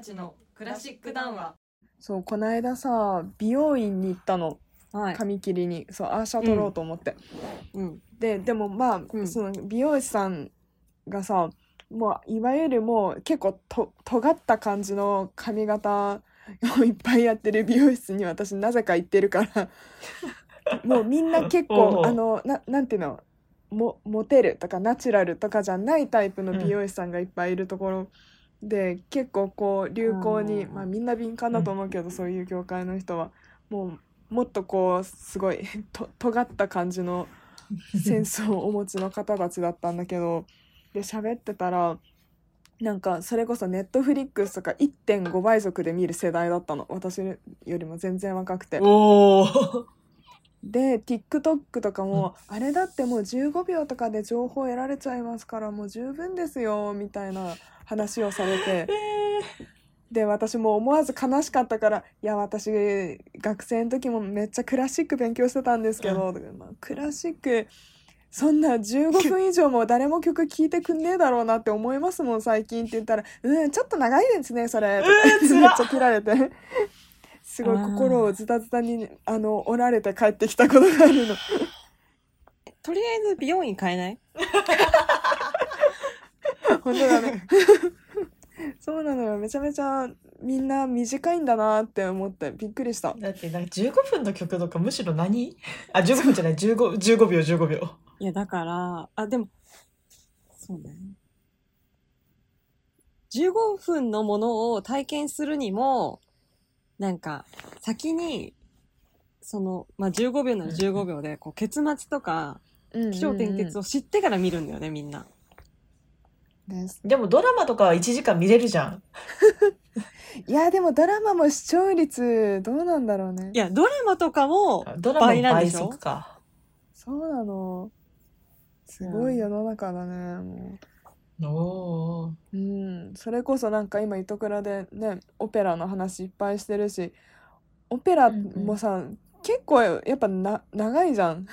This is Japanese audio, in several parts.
たちのクラシック談話。そうこの間さ美容院に行ったの。はい。髪切りに。そうアーシャ取ろうと思って、うん。ででもまあ、うん。その美容師さんがさもういわゆるもう結構と尖った感じの髪型を いっぱいやってる美容室に私なぜか行ってるから。もうみんな結構 あのななんていうの？もモテるとかナチュラルとかじゃないタイプの美容師さんがいっぱいいるところ、で結構こう流行にうん。まあみんな敏感だと思うけど、そういう業界の人はもうもっとこうすごい と尖った感じの センスをお持ちの方たちだったんだけどで喋ってたらなんかそれこそネットフリックスとか1.5倍速で見る世代だったの。私よりも全然若くて。で TikTok とかも、あれだってもう15秒とかで情報得られちゃいますからもう十分ですよみたいな話をされて。で私も思わず悲しかったから「いや私学生の時もめっちゃクラシック勉強してたんですけど、まあクラシックそんな15分以上も誰も曲聴いてくんねえだろうなって思いますもん最近」って言ったら「うんちょっと長いですねそれ」とかめっちゃ切られて。すごい心をズタズタにあの折られて帰ってきたことがあるの。とりあえず美容院変えない？本当だね。そうなのよ。めちゃめちゃみんな短いんだなって思ってびっくりした。だってなんか15分の曲とかむしろ何？あ、15分じゃない、15, 15秒、15秒。いや、だから、あ、でも、そうね。15分のものを体験するにも、なんか、先に、その、まあ、15秒なら15秒で、こう、結末とか、気象転結を知ってから見るんだよね、みんな。です。でもドラマとかは1時間見れるじゃん。いやでもドラマも視聴率どうなんだろうねい。や、ドラマとかも、ドラマも倍倍なんでしょ？速か。そうなの。すごい世の中だね。もおー。う。うん。それこそなんか今糸倉でねオペラの話いっぱいしてるし、オペラもさ、結構やっぱな長いじゃん。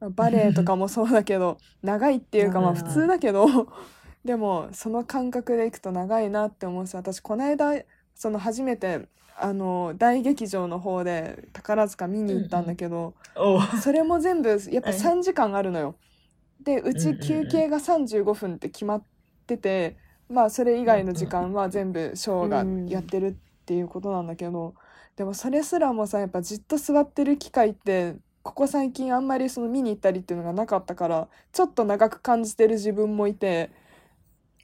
バレエとかもそうだけど長いっていうかまあ普通だけどでもその感覚でいくと長いなって思うし私この間その初めてあの大劇場の方で宝塚見に行ったんだけど、おー。それも全部やっぱはい3時間あるのよ。でうちうんうんうん休憩が35分って決まってて、まあそれ以外の時間は全部ショーがやってるっていうことなんだけど、でもそれすらもさやっぱじっと座ってる機会ってここ最近あんまりその見に行ったりっていうのがなかったからちょっと長く感じてる自分もいて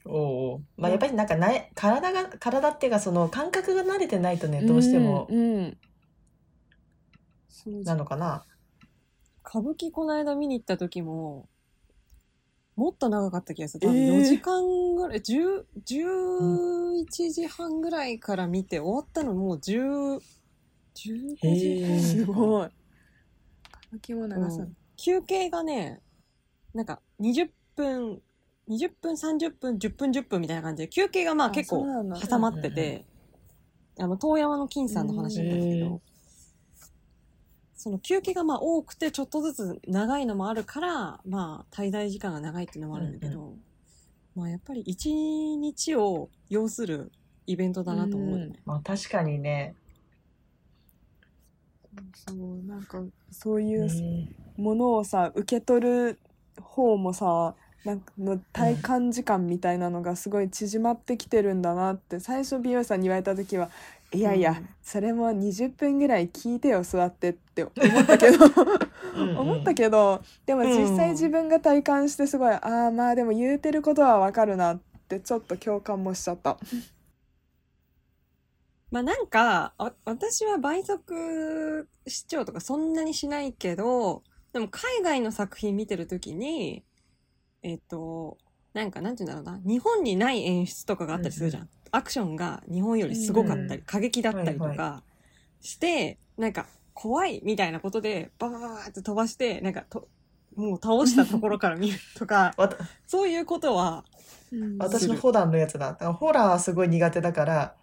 おーまあやっぱりなんかな体が体っていうかその感覚が慣れてないとねどうしても。なのかな。歌舞伎この間見に行った時も、もっと長かった気がする。多分えー4時間ぐらい、10、11時半ぐらいから見て、終わったのもう10、15時半。へー。すごい。歌舞伎も長さ、うん。休憩がね、なんか20分、20分、30分、10分、10分みたいな感じで、休憩がまああ結構挟まってて、あの、遠山の金さんの話なんですけうんど、その休憩がまあ多くてちょっとずつ長いのもあるから、まあ滞在時間が長いっていうのもあるんだけど、まあやっぱり一日を要するイベントだなと思うよね。まあ確かにね。そうなんかそういうねものをさ受け取る方もさなんかの体感時間みたいなのがすごい縮まってきてるんだなって最初美容師さんに言われた時はいやいや、うん。それも20分ぐらい聞いてよ座ってって思ったけど。思ったけどでも実際自分が体感してすごい、ああまあでも言うてることはわかるなってちょっと共感もしちゃった。まあなんか、あ私は倍速視聴とかそんなにしないけど、でも海外の作品見てるときに、えっ、と、なんかなんて言うんだろうな、日本にない演出とかがあったりするじゃん。アクションが日本よりすごかったり、うん過激だったりとはいかして、なんか怖いみたいなことでババババーって飛ばして、なんかと、もう倒したところから見るとか、そういうことは、私のホラーのやつだ。ホラーはすごい苦手だから、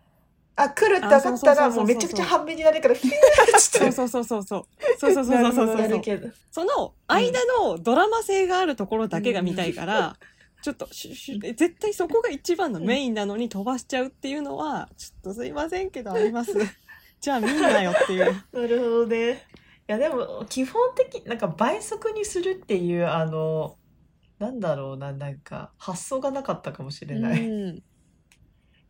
あ、来るって分かったらもうめちゃくちゃ半目になるから、ーて。そうそうそうそうそう。そうそうそうそうそうその間のドラマ性があるところだけが見たいから、ちょっとシュッシュッえ絶対そこが一番のメインなのに飛ばしちゃうっていうのはちょっとすいませんけどあります じゃあ見んなよっていうなるほどね。いやでも基本的なんか倍速にするっていうあのなんだろうななんか発想がなかったかもしれない。うん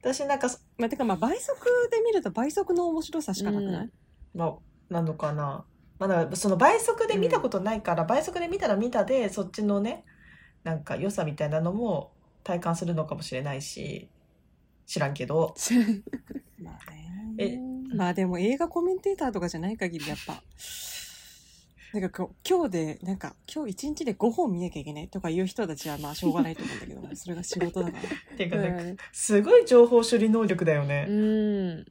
私なんかそまあてかまあ倍速で見ると倍速の面白さしかなくない、まあなのかな。まあだからその倍速で見たことないから、倍速で見たら見たでそっちのねなんか良さみたいなのも体感するのかもしれないし知らんけど。まあえねまあでも映画コメンテーターとかじゃない限りやっぱなんかこう今日でなんか今日一日で5本見なきゃいけないとかいう人たちはまあしょうがないと思うんだけども それが仕事だから。ていうかなんかうんすごい情報処理能力だよね。うん。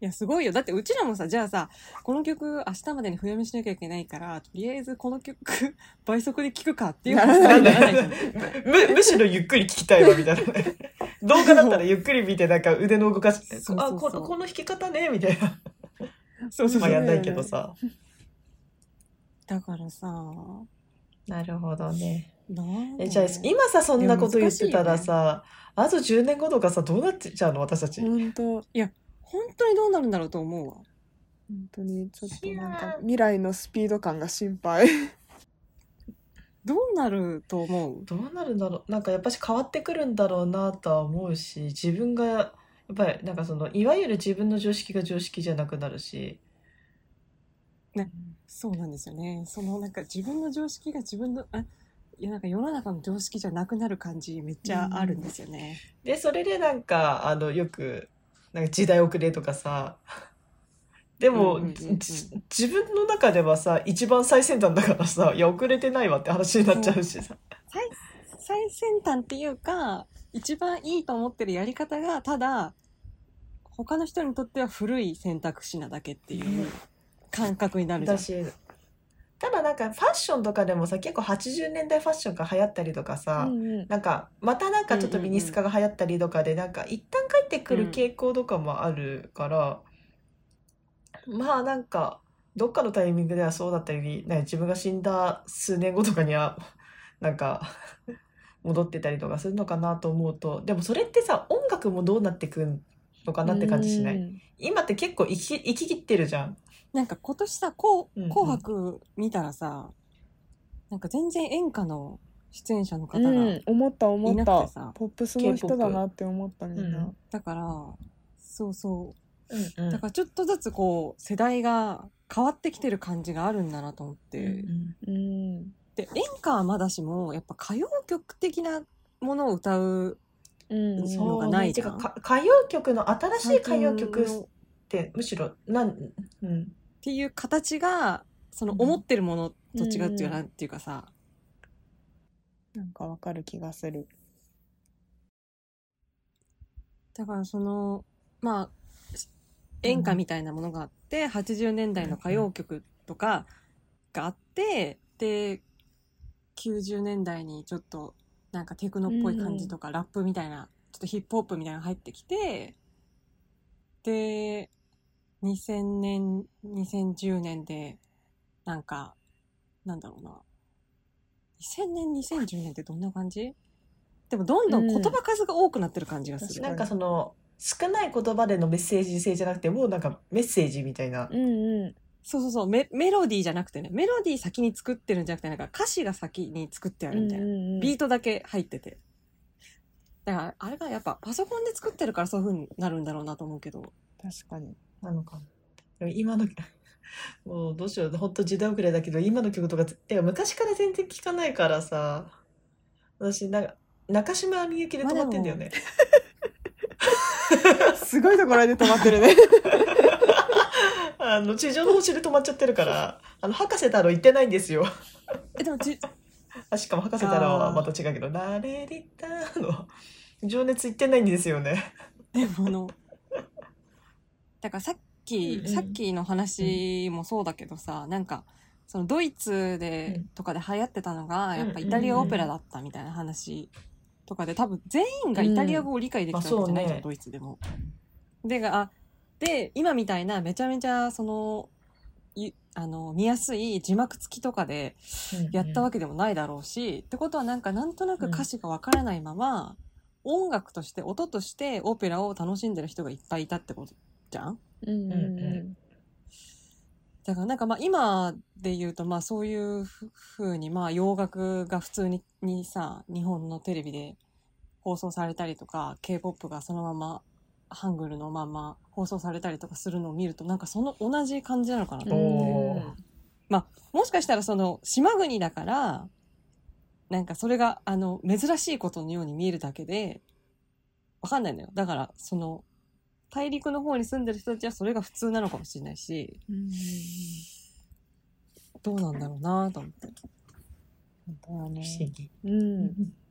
やすごいよ。だってうちらもさじゃあさこの曲明日までに笛読みしなきゃいけないからとりあえずこの曲倍速で聴くかっていう話にならない むむしろゆっくり聞きたいわみたいなね動画だったらゆっくり見てなんか腕の動かしそうそうそうあここの弾き方ねみたいなそうそうそうまあやんないけどさだからさ。なるほどね。なんえじゃあ今さそんなこと言ってたらさ、あと10年後とかさどうなってちゃうの？私たち、本当。本当にどうなるんだろうと思うわ。本当にちょっとなんか未来のスピード感が心配。どうなると思う？どうなるんだろう？なんかやっぱし変わってくるんだろうなとは思うし自分がやっぱりなんかそのいわゆる自分の常識が常識じゃなくなるしそうなんですよね。そのなんか自分の常識が自分のあいやなんか世の中の常識じゃなくなる感じめっちゃあるんですよね、でそれでなんかあのよくなんか時代遅れとかさ。でも、うんうんうんうん。じ自分の中ではさ一番最先端だからさいや遅れてないわって話になっちゃうしさ。最最先端っていうか一番いいと思ってるやり方がただ他の人にとっては古い選択肢なだけっていう感覚になるじゃん。だしただなんかファッションとかでもさ結構80年代ファッションが流行ったりとかさ、うんなんかまたなんかちょっとミニスカが流行ったりとかでなんか一旦帰ってくる傾向とかもあるから、まあなんかどっかのタイミングではそうだったり、ね、自分が死んだ数年後とかには なんか戻ってたりとかするのかなと思うとでもそれってさ音楽もどうなってくのかなって感じしない、うん。今って結構生き生き切ってるじゃん。なんか今年さ「こうんううん。紅白」見たらさ、なんか全然演歌の出演者の方が、うん、思った思いなったくてさポップスの人だなって思ったみんな、うん。だからそうそう。うんうん。だからちょっとずつこう世代が変わってきてる感じがあるんだなと思って、うんうん。で演歌はまだしもやっぱ歌謡曲的なものを歌ううんそうそうがないじゃんね。てかか歌謡曲の新しい歌謡曲ってむしろなん、うん、っていう形がそのうん。思ってるものと違うっていううんなんていうかさ、なんかわかる気がする。だからそのまあ演歌みたいなものがあって、80年代の歌謡曲とかがあってで90年代にちょっとなんかテクノっぽい感じとか、ラップみたいなちょっとヒップホップみたいなのが入ってきてで2000年2010年でなんかなんだろうな。2000年2010年ってどんな感じ？でもどんどん言葉数が多くなってる感じがする、なんかその少ない言葉でのメッセージ性じゃなくてもうなんかメッセージみたいな、うんうん。そうそうそう。メメロディーじゃなくてね。メロディー先に作ってるんじゃなくてなんか歌詞が先に作ってあるみたいな、ビートだけ入ってて。だからあれがやっぱパソコンで作ってるからそういう風になるんだろうなと思うけど。確かになのか今の もうどうしよう本当時代遅れだけど今の曲とかてか昔から全然聞かないからさ。私なんか中島みゆきで止まってんだよね、すごいところで止まってるね。あの地上の星で止まっちゃってるからあの博士太郎行ってないんですよ。えでもちあしかも博士太郎はまた違うけど「ラレリタ」の。情熱行ってないんですよね。でもあのだからさっき、うんうん。さっきの話もそうだけどさなんかそのドイツで、うんとかで流行ってたのがやっぱうん。うんうんイタリアオペラだったみたいな話とかで多分全員がイタリア語を理解できたわけじゃないじゃん、うん。ね。ドイツでも。でがあで今みたいなめちゃめちゃそのいあの見やすい字幕付きとかでやったわけけでもないだろうし、ってことはなんかなんとなく歌詞がわからないまま、音楽として音としてオペラを楽しんでる人がいっぱいいたってことじゃん？うん。うんだからなんかまあ今で言うとまあそういうふうにまあ洋楽が普通ににさ日本のテレビで放送されたりとか K-POP がそのままハングルのまま放送されたりとかするのを見るとなんかその同じ感じなのかなと。思って、おーもしかしたらその島国だからなんかそれがあの珍しいことのように見えるだけでわかんないのよ。だからその大陸の方に住んでる人たちはそれが普通なのかもしれないしうんどうなんだろうなと思って。本当だね不思議。うん。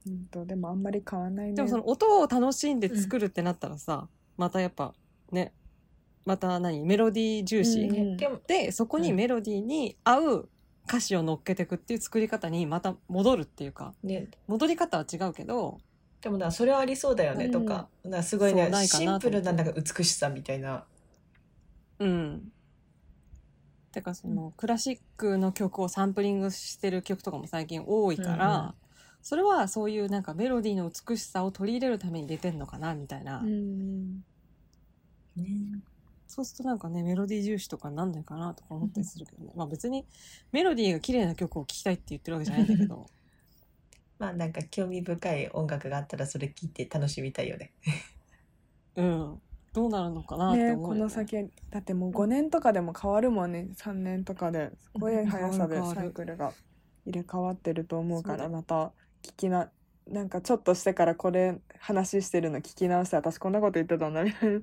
本当でもあんまり変わんないね。でもその音を楽しんで作るってなったらさ、またやっぱねまた何メロディー重視、うん。でそこにメロディーに合う歌詞を乗っけていくっていう作り方にまた戻るっていうかね、戻り方は違うけどでもな、それはありそうだよね、うん。とか、なすごいねシンプルななんか美しさみたいな。うん。てかその、クラシックの曲をサンプリングしてる曲とかも最近多いから、うんうん。それはそういうなんかメロディーの美しさを取り入れるために出てんのかなみたいな、うんそうするとなんかねメロディー重視とかになんないかなとか思ったりするけどね、まあ別にメロディーが綺麗な曲を聴きたいって言ってるわけじゃないんだけど まあなんか興味深い音楽があったらそれ聞いて楽しみたいよね。うん。どうなるのかなってね思うよね。この先だってもう5年とかでも変わるもんね。3年とかで。すごい速さでサイクルが入れ替わってると思うからまた聞きななんかちょっとしてからこれ話してるの聞き直して私こんなこと言ってたんだみたいな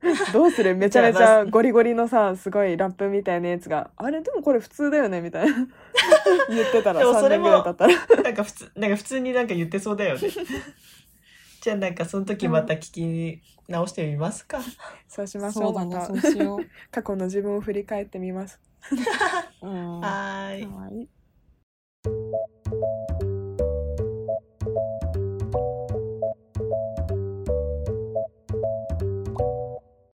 どうする？めちゃめちじゃゴリゴリのさすごいラップみたいなやつがあれ？でもこれ普通だよねみたいな。言ってたら3でもそれも年ぐらい経ったら。なんか普通、なんか普通になんか言ってそうだよね。じゃあなんかその時また聞き直してみますか。そうしましょそううだねまた。そうしよ過去の自分を振り返ってみます。う、うん、はーい。はい